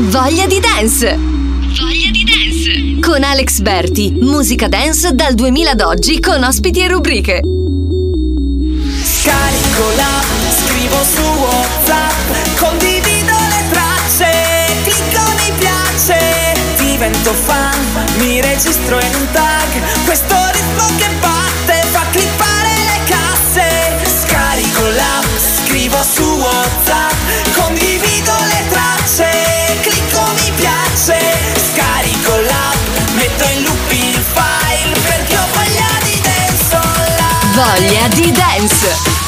Voglia di dance! Voglia di dance! Con Alex Berti, musica dance dal 2000 ad oggi con ospiti e rubriche. Scarico la, scrivo su WhatsApp, condivido le tracce, clicco mi piace, divento fan, mi registro in un tag, questo ritmo che batte Voglia di dance!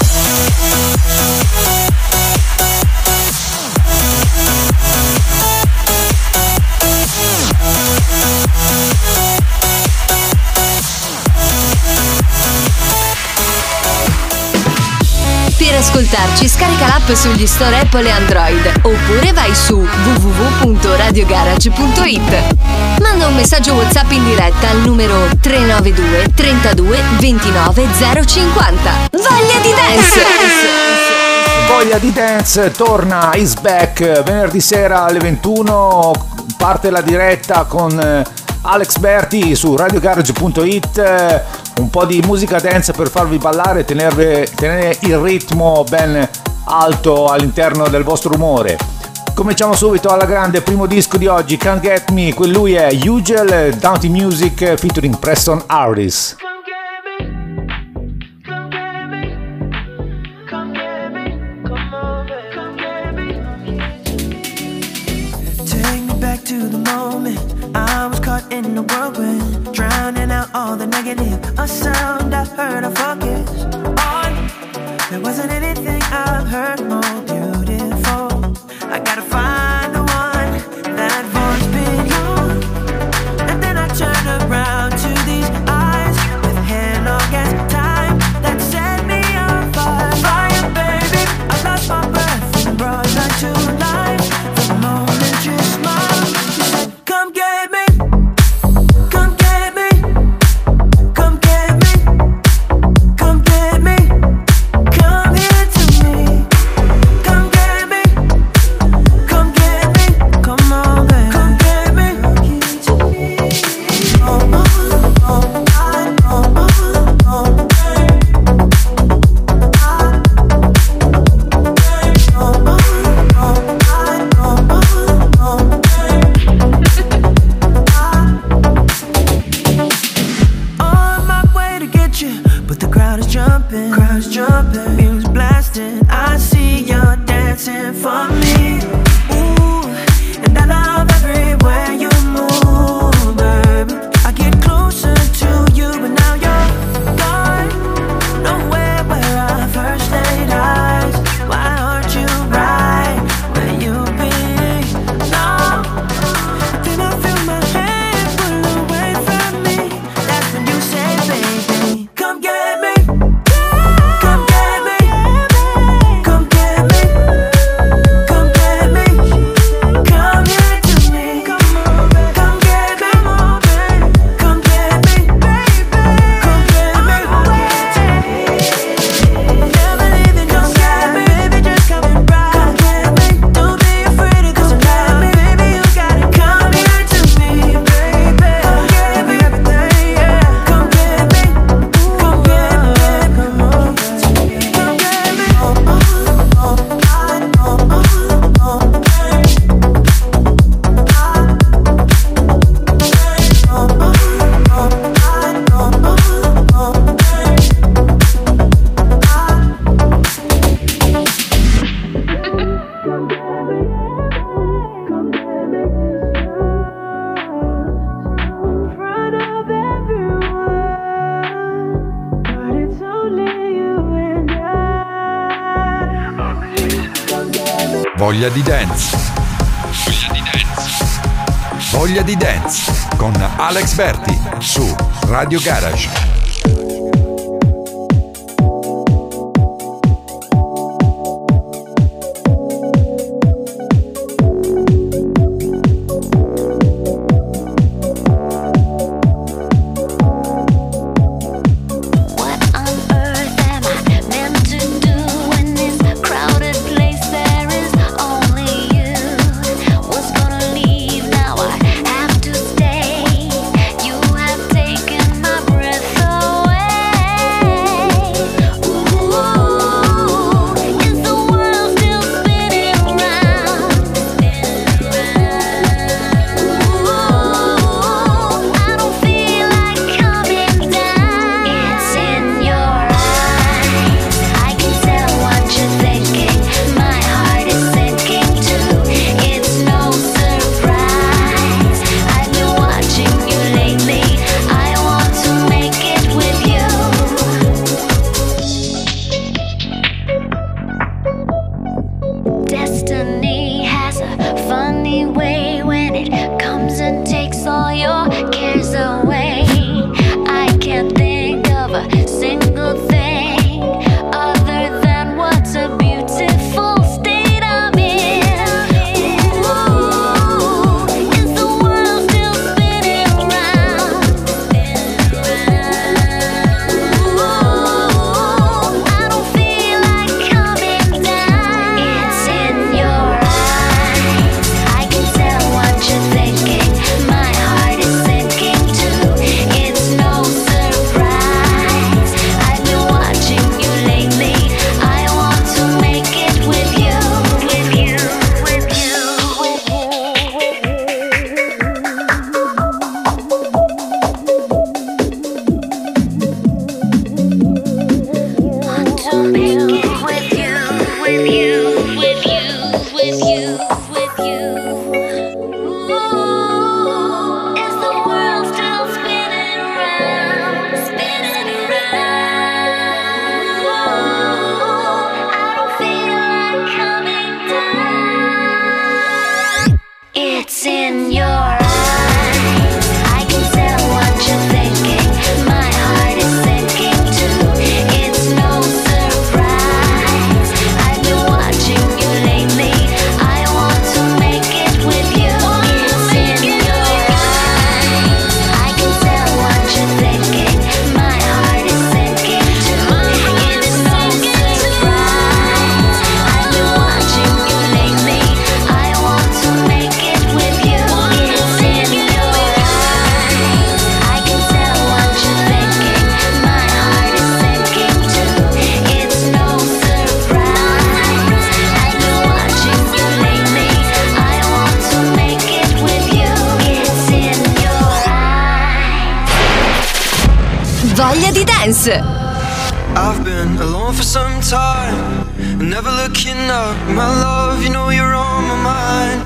Ascoltarci scarica l'app sugli store Apple e Android oppure vai su www.radiogarage.it. Manda un messaggio WhatsApp in diretta al numero 392 32 29 050. Voglia di dance! Voglia di dance torna is back venerdì sera alle 21 parte la diretta con eh, Alex Berti su radiogarage.it eh, un po' di musica dance per farvi ballare tenerve- tenere il ritmo ben alto all'interno del vostro umore Cominciamo subito alla grande, primo disco di oggi, Can't Get Me, quel lui è Usual Downty Music featuring Preston Harris. In the whirlwind, drowning out all the negative. A sound I heard, di dance. Voglia di dance. Voglia di dance con Alex Berti su Radio Garage. voglia di dance. I've been alone for some time, never looking up, my love, you know you're on my mind.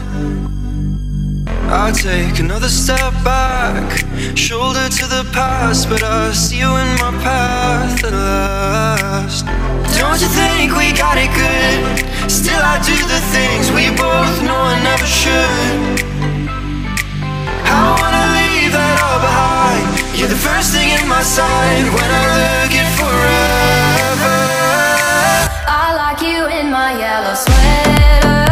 I take another step back, shoulder to the past, but I see you in my path at last. Don't you think we got it good? Still I do the things we both know I never should. I you're the first thing in my sight when I look at forever. I like you in my yellow sweater.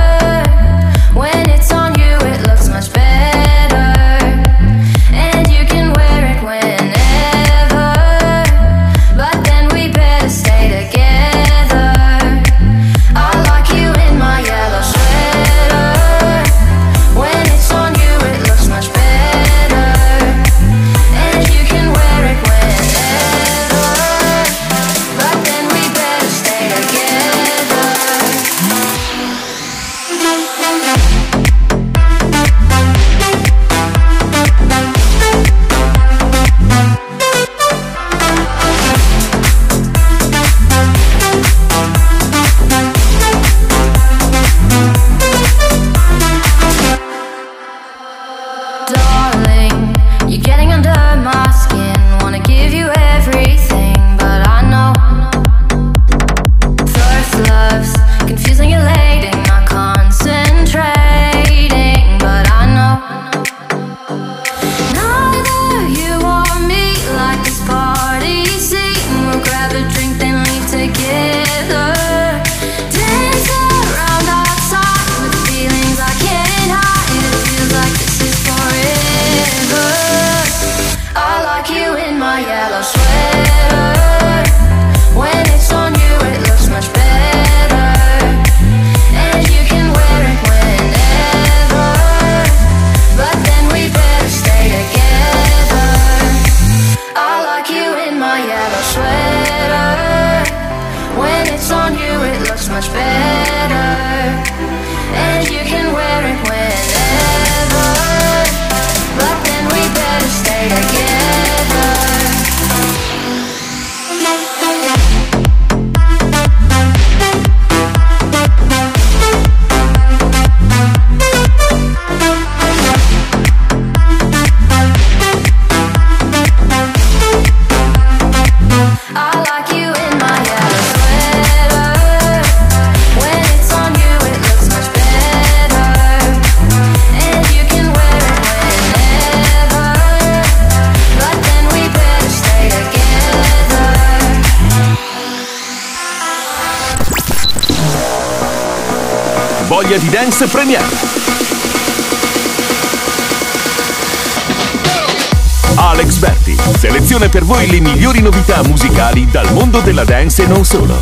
per voi le migliori novità musicali dal mondo della dance e non solo.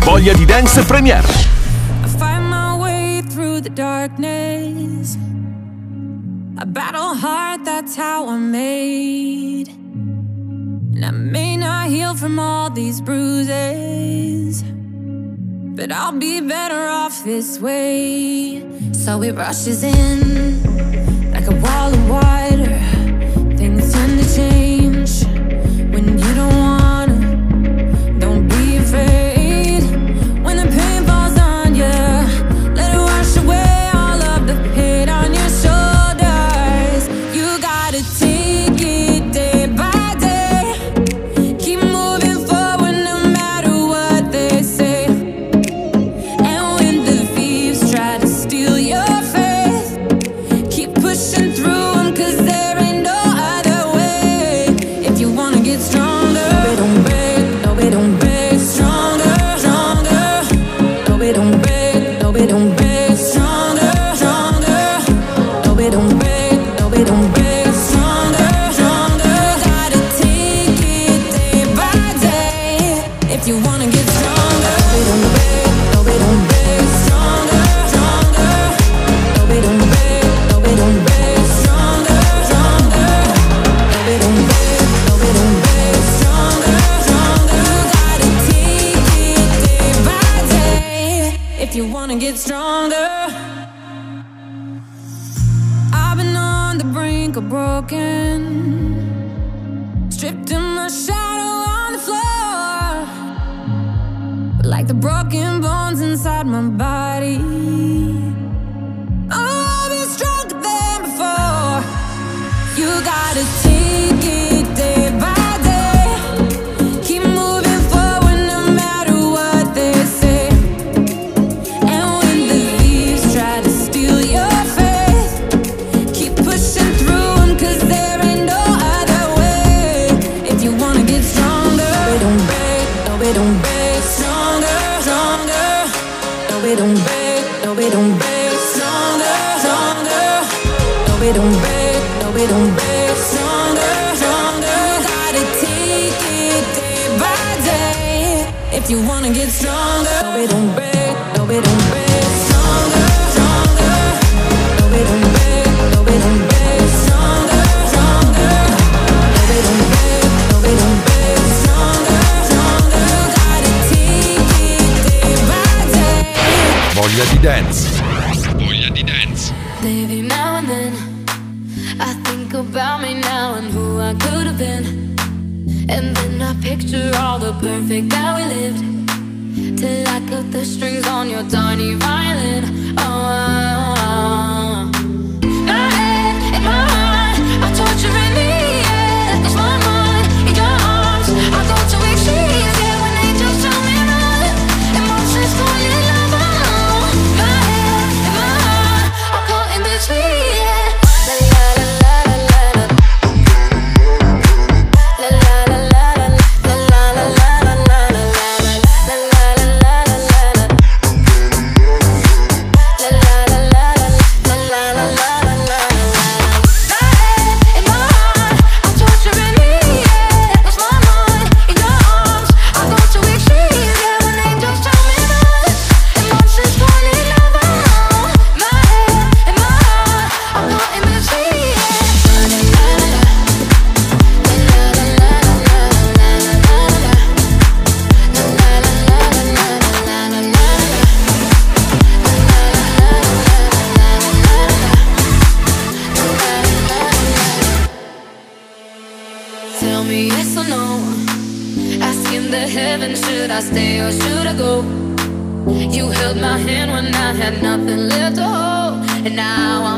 Voglia di Dance Premiere. I find my way through the darkness. A battle hard, that's how I'm made. And I may not heal from all these bruises. But I'll be better off this way. So it rushes in like a wall of water. Things tend to change. when you don't make you wanna get stronger. No, we don't break, no, we don't break. Voglia di dance. perfect that we lived Till I cut the strings on your tiny violin. Oh, I where should I go? You held my hand when I had nothing left to hold, and now I'm.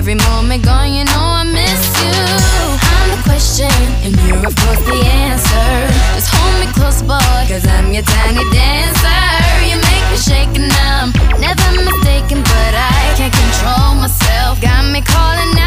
every moment gone, you know I miss you. I'm the question, and you're of course the answer. Just hold me close, boy, cause I'm your tiny dancer. You make me shake and I'm never mistaken, but I can't control myself. Got me calling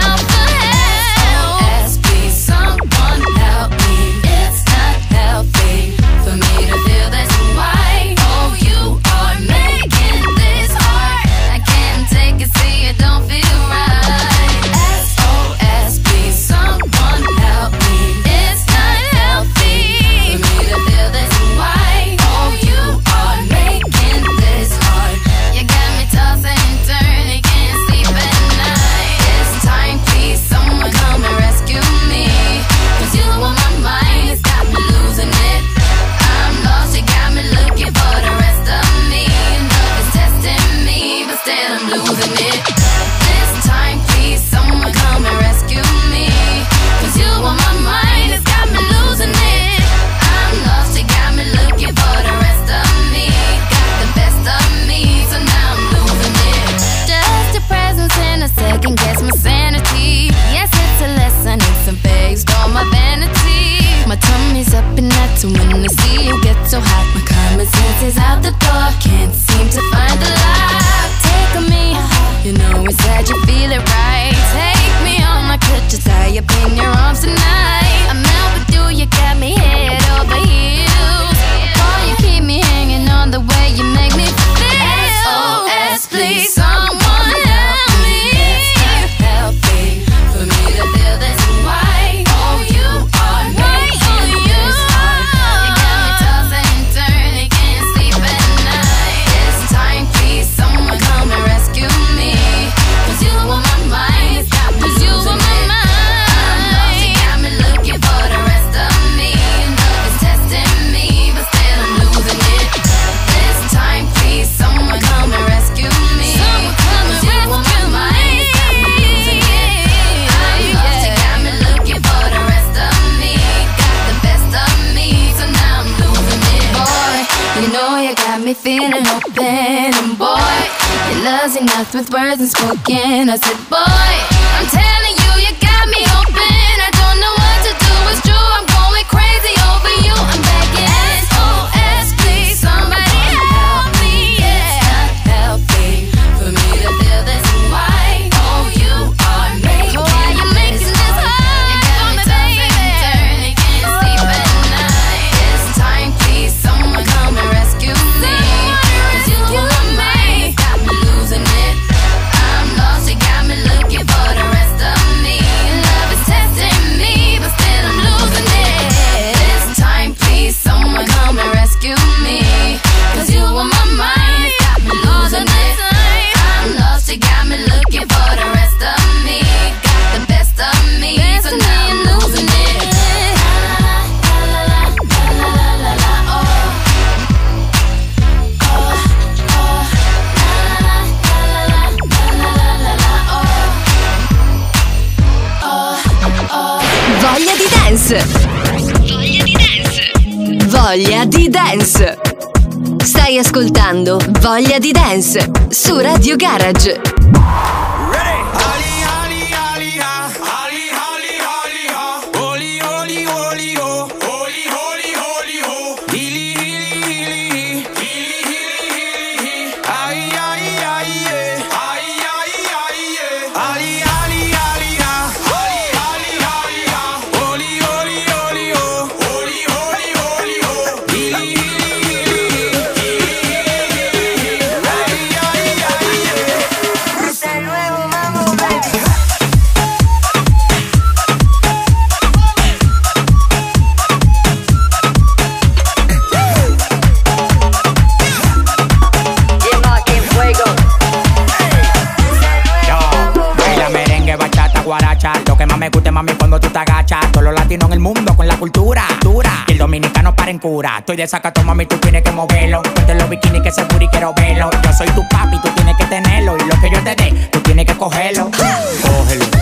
is up and out, so when I see you get so hot, my common sense is out the door, can't seem to find the light. Take me, you know it's sad, you feel it right. Take me on, I could just tie die, opinion. with words unspoken. I said, boy. dance. Stai ascoltando Voglia di dance su Radio Garage. Estoy de sacato, mami, tú tienes que moverlo. Ponte los bikinis que se y quiero verlo. Yo soy tu papi, tú tienes que tenerlo. Y lo que yo te dé, tú tienes que cogerlo. Cógelo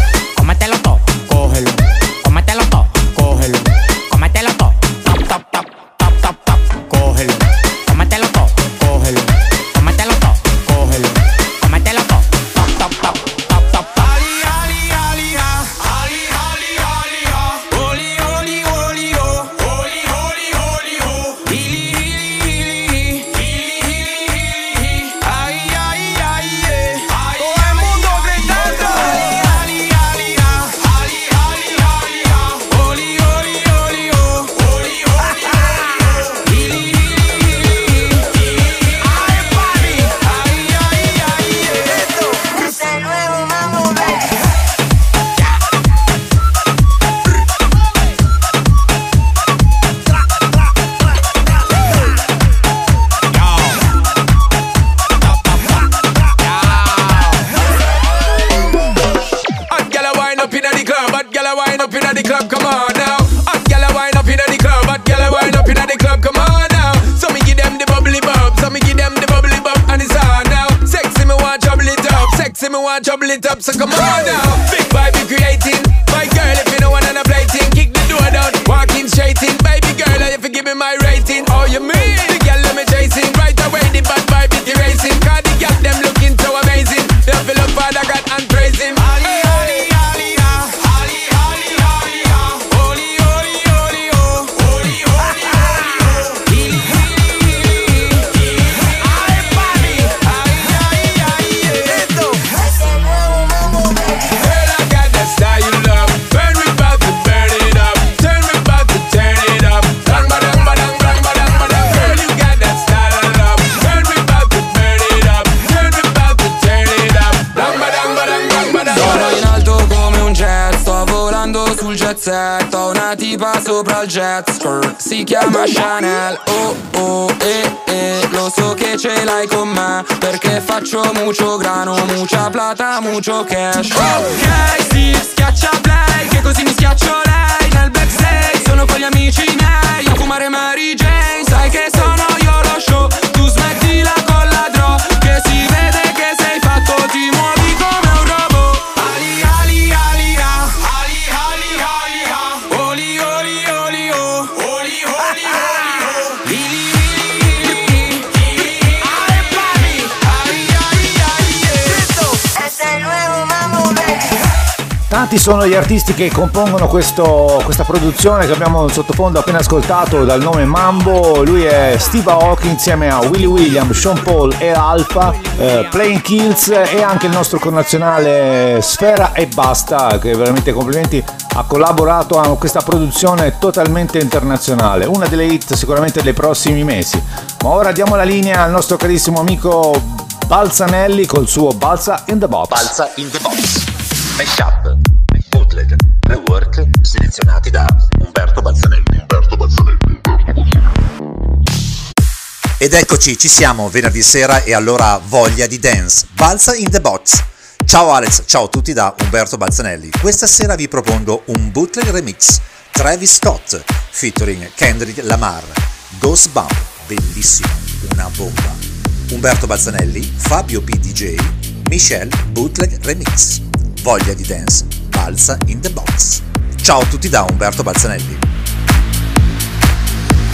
Tanti sono gli artisti che compongono questo- questa produzione che abbiamo sottofondo appena ascoltato dal nome Mambo. Lui è Steve Aoki insieme a Willy William, Sean Paul e Alpha, eh, Playing Kills e anche il nostro connazionale Sfera e Basta che veramente complimenti ha collaborato a questa produzione totalmente internazionale, una delle hit sicuramente dei prossimi mesi. Ma ora diamo la linea al nostro carissimo amico Balzanelli col suo Balza in the Box. Balza in the Box. Mashup, Ed eccoci, ci siamo venerdì sera e allora voglia di dance. Balza in the box. Ciao Alex, ciao a tutti da Umberto Balzanelli. Questa sera vi propongo un bootleg remix. Travis Scott featuring Kendrick Lamar. Ghost Bump, bellissimo, una bomba. Umberto Balzanelli, Fabio P. DJ, Michelle Bootleg Remix. Voglia di dance, balza in the box. Ciao a tutti da Umberto Balzanelli.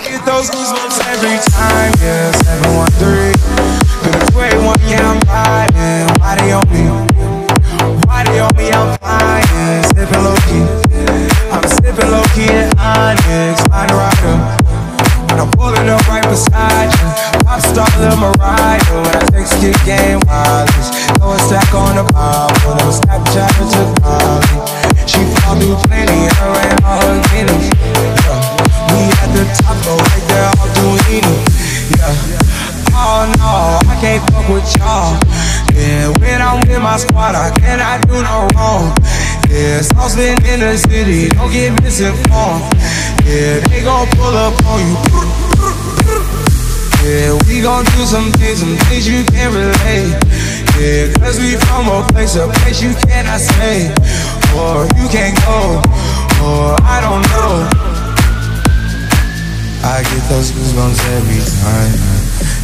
Get those goosebumps every time, yeah. 713. Been a 21, yeah, I'm riding. Why they on me? Why they on me? I'm flying. Sipping low key. I'm sipping low key in Onyx. A rider. When I'm pulling up right beside you. Pop star Lil Mariah. When I text kick game wireless. Throw a stack on the pile. Pull up Snapchat took Molly. She fall through plenty. Her and her my squad, I cannot do no wrong. Yeah, sauce been in the city, don't get misinformed. Yeah, they gon' pull up on you. Yeah, we gon' do some things, some things you can't relate. Yeah, cause we from a place, a place you cannot stay. Or you can't go, or I don't know. I get those goosebumps every time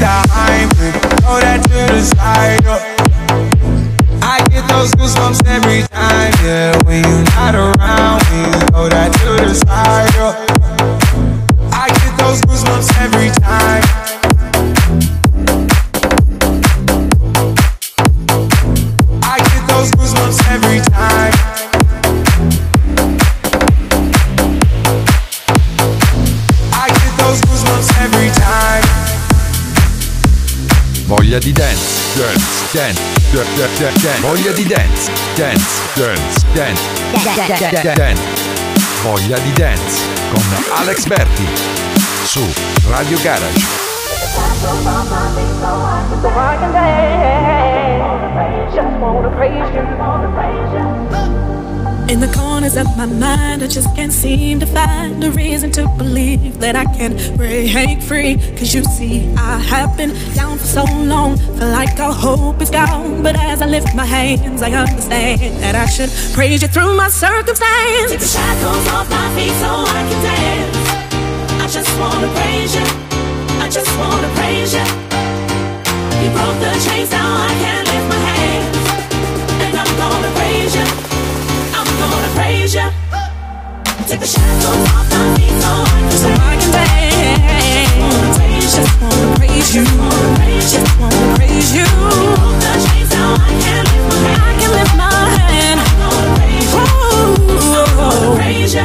Heimlich, throw that to the side. yeah. I get those goosebumps every time, yeah. When you're not around, when throw that to the side. yeah. I get those goosebumps every Voglia di dance, dance, dance, dance, dance. dance. Voglia di dance con Alex Berti su Radio Garage. So I can dance, just wanna praise you, wanna praise you. In the corners of my mind, I just can't seem to find a reason to believe that I can break free. Cause you see, I have been down for so long, feel like all hope is gone. But as I lift my hands, I understand that I should praise you through my circumstance. Take the shackles off my feet so I can dance. I just wanna praise you. I just wanna praise you. You broke the chains, now I can lift my hands. Praise you. Take the shackles off my feet so I can So I can dance. Just wanna praise you. Just wanna praise you. the chains, now I can lift my hands. I can lift my hand. I'm gonna praise you. I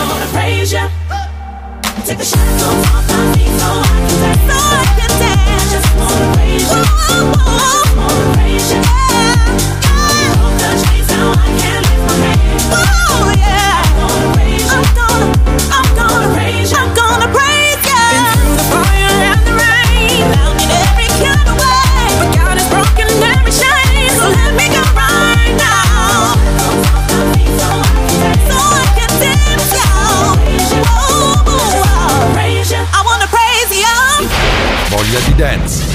I'm gonna praise you. Take the shackles off my feet so I can dance. So I can dance. I just wanna praise you. I just wanna praise you. You broke the chains, now I can lift my hands. Oh yeah. I'm gonna praise. I'm I'm gonna Voglia di dance.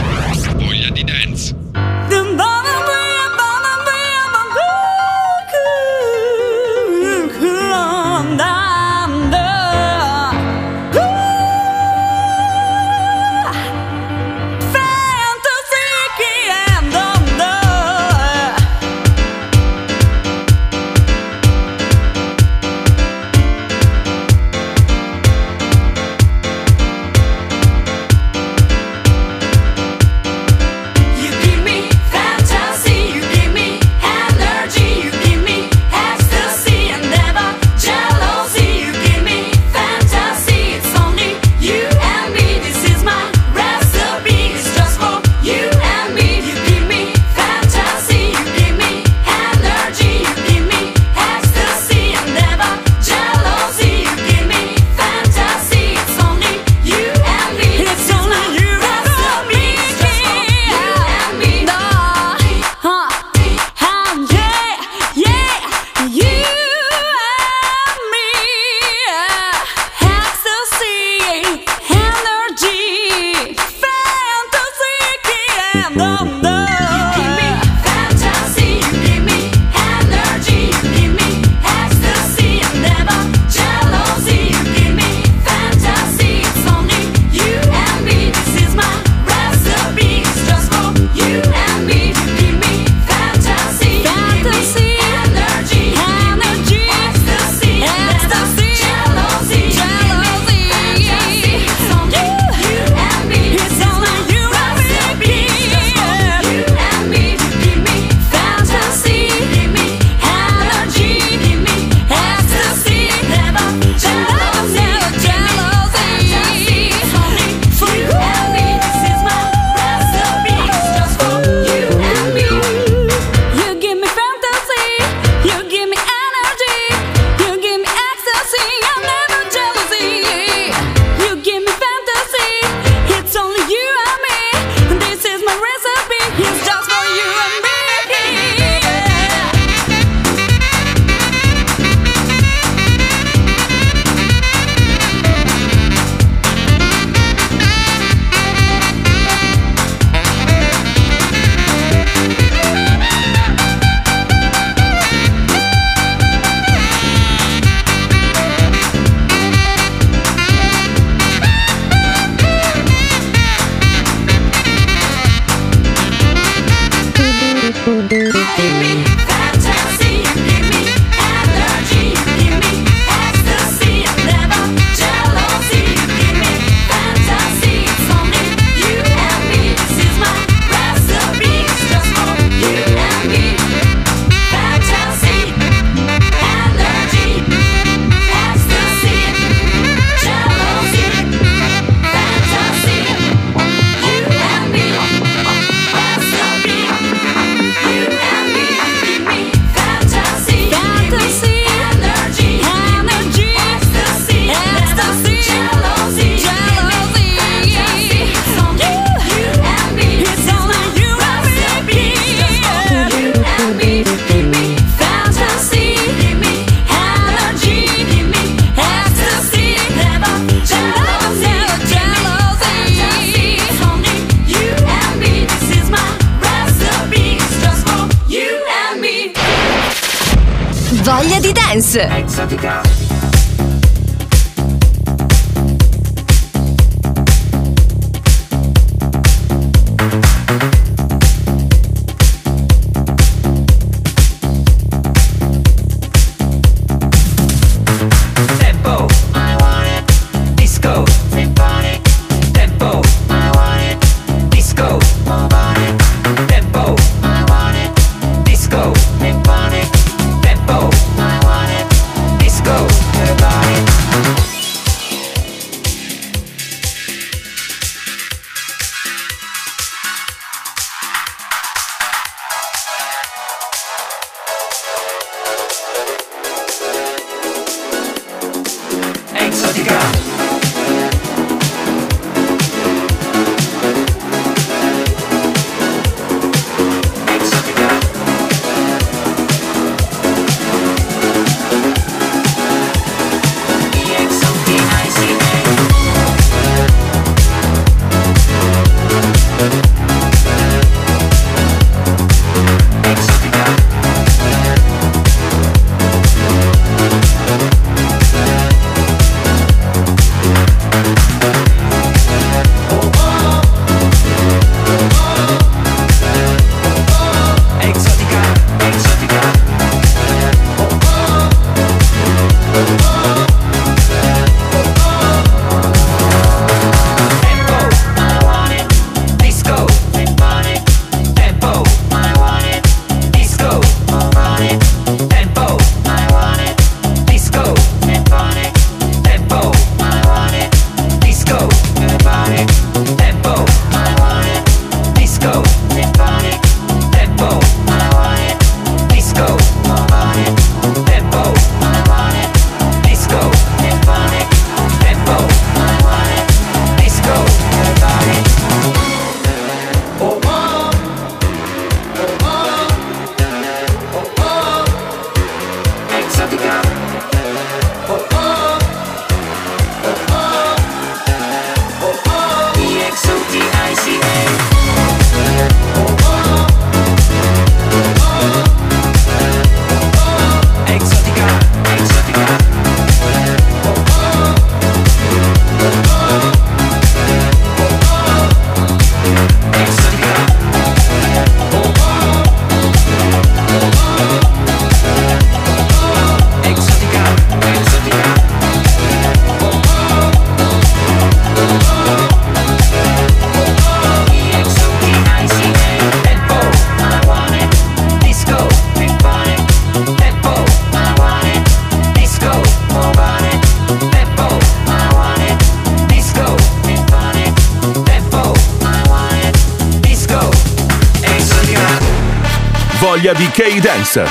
Di K-Dance.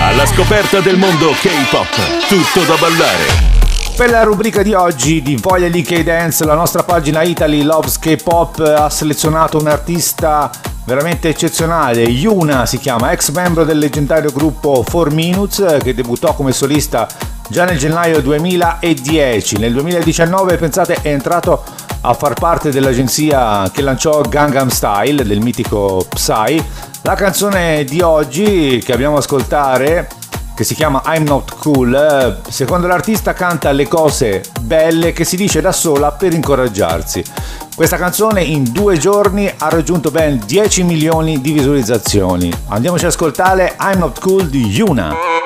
Alla scoperta del mondo K-Pop. Tutto da ballare. Per la rubrica di oggi di Voglia di K-Dance, la nostra pagina Italy Loves K-Pop ha selezionato un artista veramente eccezionale. Yuna si chiama, ex membro del leggendario gruppo 4 Minutes che debuttò come solista già nel gennaio 2010. Nel 2019, pensate, è entrato a far parte dell'agenzia che lanciò Gangnam Style del mitico Psy. La canzone di oggi che abbiamo ascoltare che si chiama I'm Not Cool, secondo l'artista canta le cose belle che si dice da sola per incoraggiarsi. Questa canzone in due giorni ha raggiunto ben 10 milioni di visualizzazioni. Andiamoci ad ascoltare I'm Not Cool di Yuna.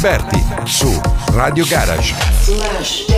esperti su Radio Garage.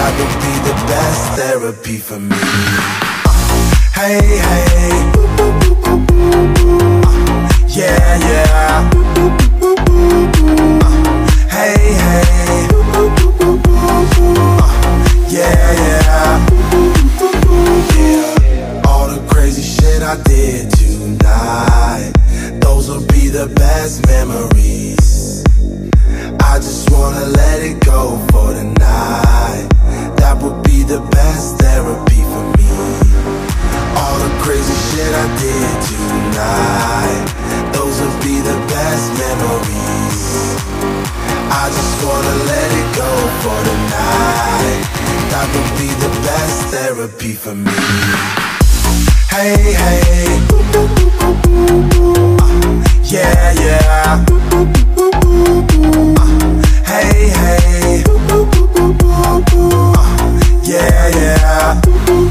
that would be the best therapy for me. Hey, hey. Yeah, yeah. Hey, hey. Yeah, yeah. All the crazy shit I did tonight Those'll be the best memories. I just wanna let it go the best therapy for me. All the crazy shit I did tonight Those would be the best memories. I just wanna let it go for tonight That would be the best therapy for me. Hey, hey. Uh, Yeah, yeah. Uh, Hey, hey. Yeah, yeah.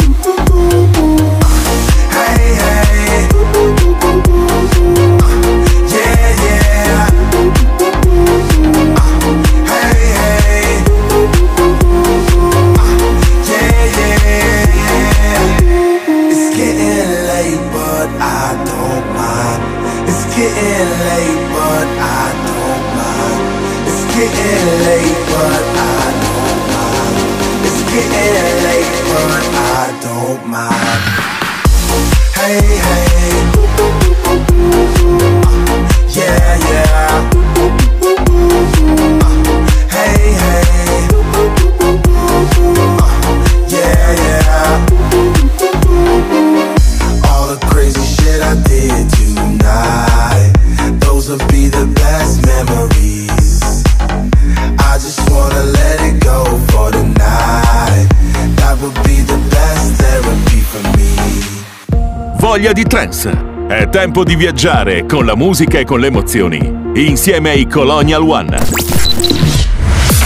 Voglia di trance. È tempo di viaggiare con la musica e con le emozioni. Insieme ai Colonial One.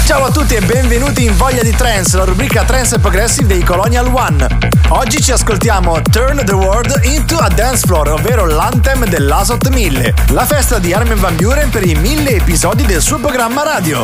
Ciao a tutti e benvenuti in Voglia di Trance, la rubrica Trance e Progressive dei Colonial One. Oggi ci ascoltiamo Turn the World into a Dance Floor, ovvero l'anthem dell'Asot 1000, la festa di Armin Van Buren per i mille episodi del suo programma radio.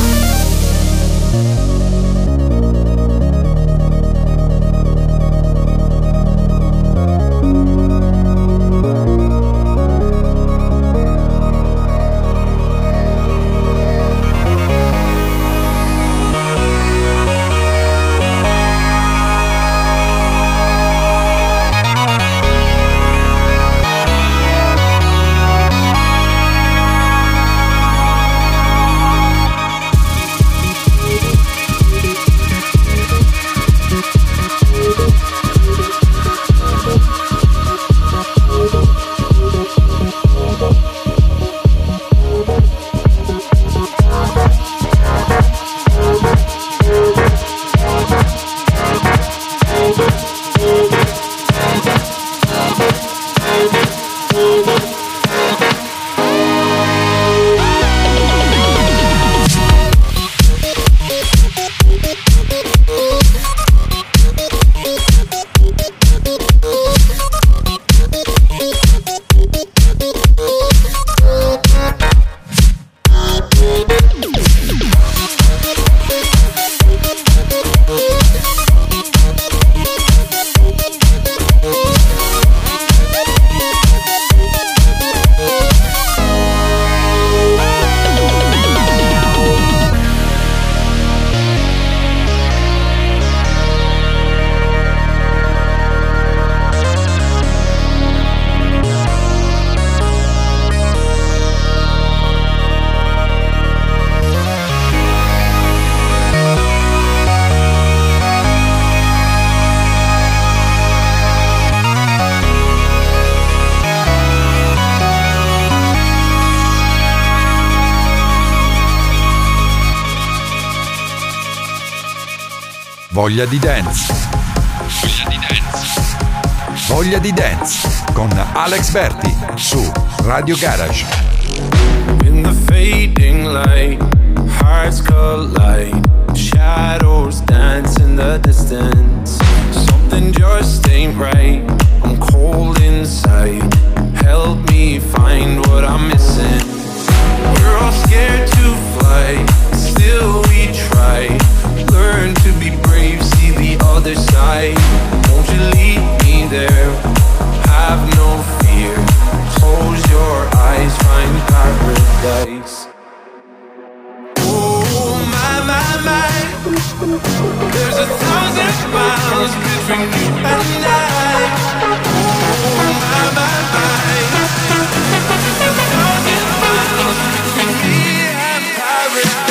Voglia di dance. Voglia di dance. Voglia di dance con Alex Berti su Radio Garage. In the fading light, hearts collide. Shadows dance in the distance. Something just ain't right. I'm cold inside. Help me find what I'm missing. We're all scared to fly, still we try. Side. Won't you me there? Have no fear. Close your eyes, find paradise. Oh my my my, there's a thousand miles between you and I. Oh my my my, there's a thousand miles between me and paradise.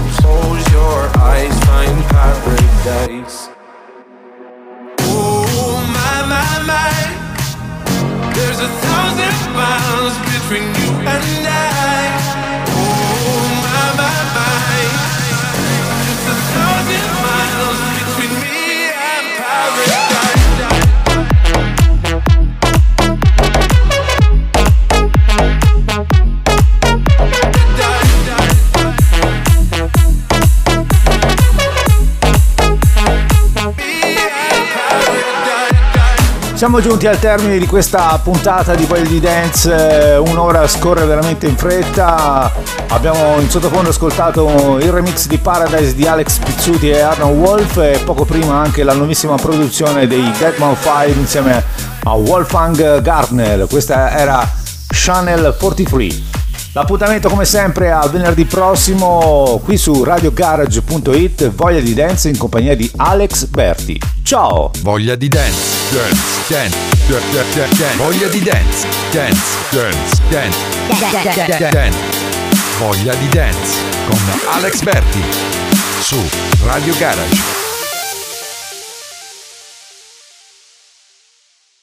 Close your eyes, find paradise. Oh my my my, there's a thousand miles between you and I. Siamo giunti al termine di questa puntata di Voglia di Dance, un'ora scorre veramente in fretta, abbiamo in sottofondo ascoltato il remix di Paradise di Alex Pizzuti e Arnold Wolf e poco prima anche la nuovissima produzione dei Deadmau 5 insieme a Wolfgang Gardner, questa era Channel 43. L'appuntamento come sempre a venerdì prossimo qui su radiogarage.it Voglia di Dance in compagnia di Alex Berti. Ciao! Voglia di dance, dance, dance, dance, dance, dance. Voglia di dance, dance, dance, dance, dance, dance. Voglia di dance con Alex Berti su Radio Garage.